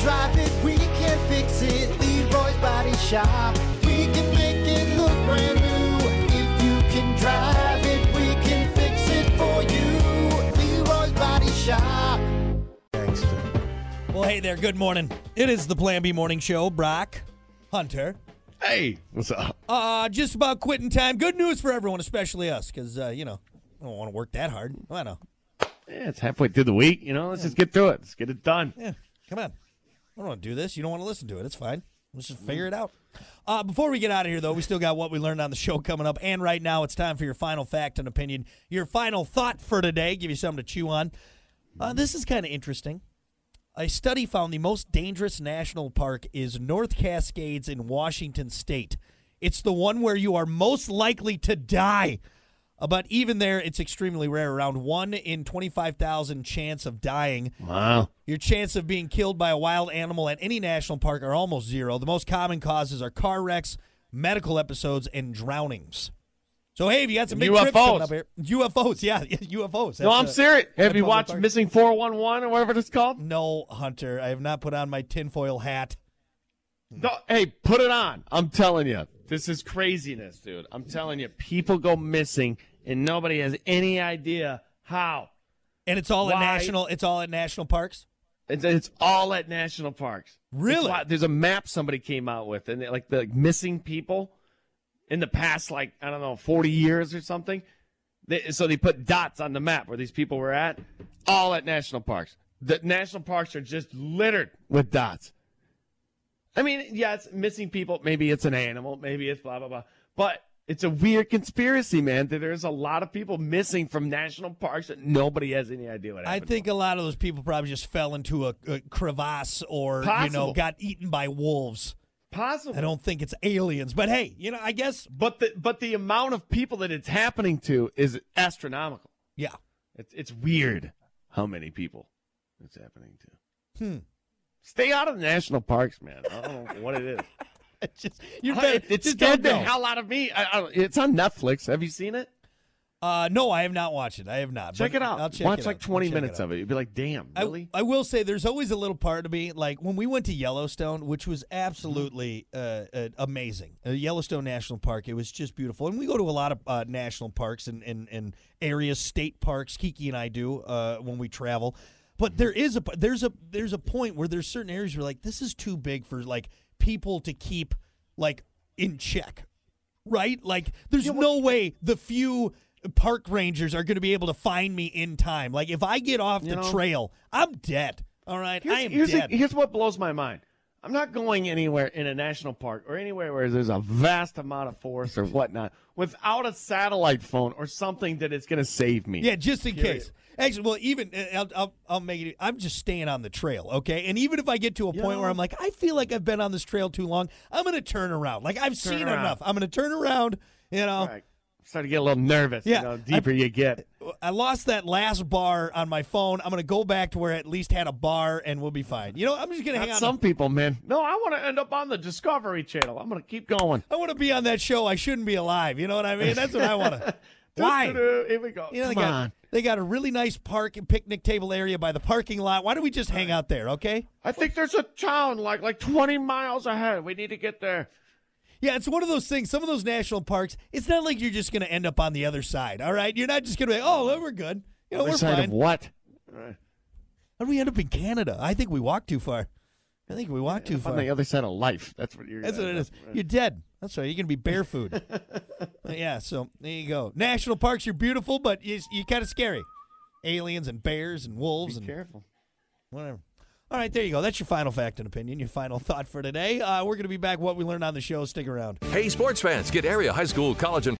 drive it, we can fix it. Leroy's Body Shop. We can make it look brand new. If you can drive it, we can fix it for you. Leroy's Body Shop. Well, hey there. Good morning. It is the Plan B Morning Show. Brock, Hunter. Hey, what's up? Uh, just about quitting time. Good news for everyone, especially us, because uh, you know I don't want to work that hard. I know. Yeah, it's halfway through the week. You know, let's just get through it. Let's get it done. Yeah, come on. I don't want to do this. You don't want to listen to it. It's fine. Let's just figure it out. Uh, before we get out of here, though, we still got what we learned on the show coming up. And right now, it's time for your final fact and opinion, your final thought for today. Give you something to chew on. Uh, this is kind of interesting. A study found the most dangerous national park is North Cascades in Washington State. It's the one where you are most likely to die. Uh, but even there, it's extremely rare. Around one in 25,000 chance of dying. Wow. Your chance of being killed by a wild animal at any national park are almost zero. The most common causes are car wrecks, medical episodes, and drownings. So, hey, if you got some big trips UFOs. coming up here, UFOs, yeah, UFOs. No, I'm uh, serious. Have you watched parks. Missing 411 or whatever it's called? No, Hunter, I have not put on my tinfoil hat. No, hey, put it on. I'm telling you. This is craziness, dude. I'm telling you. People go missing and nobody has any idea how. And it's all at national. It's all at national parks. It's, it's all at national parks. Really? Why- there's a map somebody came out with, and like the missing people in the past, like I don't know, 40 years or something. They, so they put dots on the map where these people were at, all at national parks. The national parks are just littered with dots. I mean, yeah, it's missing people. Maybe it's an animal. Maybe it's blah blah blah. But it's a weird conspiracy, man. That there's a lot of people missing from national parks that nobody has any idea what I happened. think a lot of those people probably just fell into a, a crevasse or you know got eaten by wolves. possible. I don't think it's aliens, but hey, you know, I guess But the but the amount of people that it's happening to is astronomical. yeah. It's it's weird how many people it's happening to. Hmm. Stay out of the national parks, man. I don't know what it is. It's just you I- better it, it scared the hell out of me. I, I, it's on Netflix. Have you seen it? Uh, no, I have not watched it. I have not. Check it out. I'll check Watch it like out. 20 I'll minutes it of it. You'd be like, damn, I- really? I, will say there's always a little part of me like when we went to Yellowstone, which was absolutely uh, uh, amazing. Uh, Yellowstone National Park, it was just beautiful. And we go to a lot of uh, national parks and, and, and areas, state parks. Kiki and I do uh, when we travel. But there is a there's a there's a point where there's certain areas where like this is too big for like people to keep like in check, right? Like there's no way the few park rangers are going to be able to find me in time. Like if I get off the know- trail, I'm dead. All right, Here's, I am here's, dead. here's what blows my mind. I'm not going anywhere in a national park or anywhere where there's a vast amount of forest or whatnot without a satellite phone or something that is going to save me. yeah, just in Period. case. Actually, well, even uh, I'll, I'll, I'll make it. I'm just staying on the trail, okay? And even if I get to a point where I'm like, I feel like I've been on this trail too long, I'm going to turn around. Like I've seen around. enough. I'm going to turn around. You know, Right. Start to get a little nervous. Yeah, You know, deeper you get. I lost that last bar on my phone. I'm going to go back to where I at least had a bar, and we'll be fine. You know, I'm just going to hang on. some people, man. No, I want to end up on the Discovery Channel. I'm going to keep going. I want to be on that show. I shouldn't be alive. You know what I mean? That's what I want to. Why? Here we go. You know, they Come got, on. they got a really nice park and picnic table area by the parking lot. Why don't we just hang out there, okay? I think there's a town like like 20 miles ahead. We need to get there. Yeah, it's one of those things. Some of those national parks, it's not like you're just going to end up on the other side, all right? You're not just going to be, oh, well, we're good. You know, Other we're side fine. of what? How do we end up in Canada? I think we walked too far. I think we walked too far. on the other side of life. That's what you're. That's what it uh, is. You're dead. That's right. You're going to be bear food. Yeah, so there you go. National parks, you're beautiful, but you, you're kind of scary. Aliens and bears and wolves and Careful. whatever. All right, there you go. That's your final fact and opinion, your final thought for today. Uh, we're going to be back. What we learned on the show. Stick around. Hey, sports fans, get area high school, college, and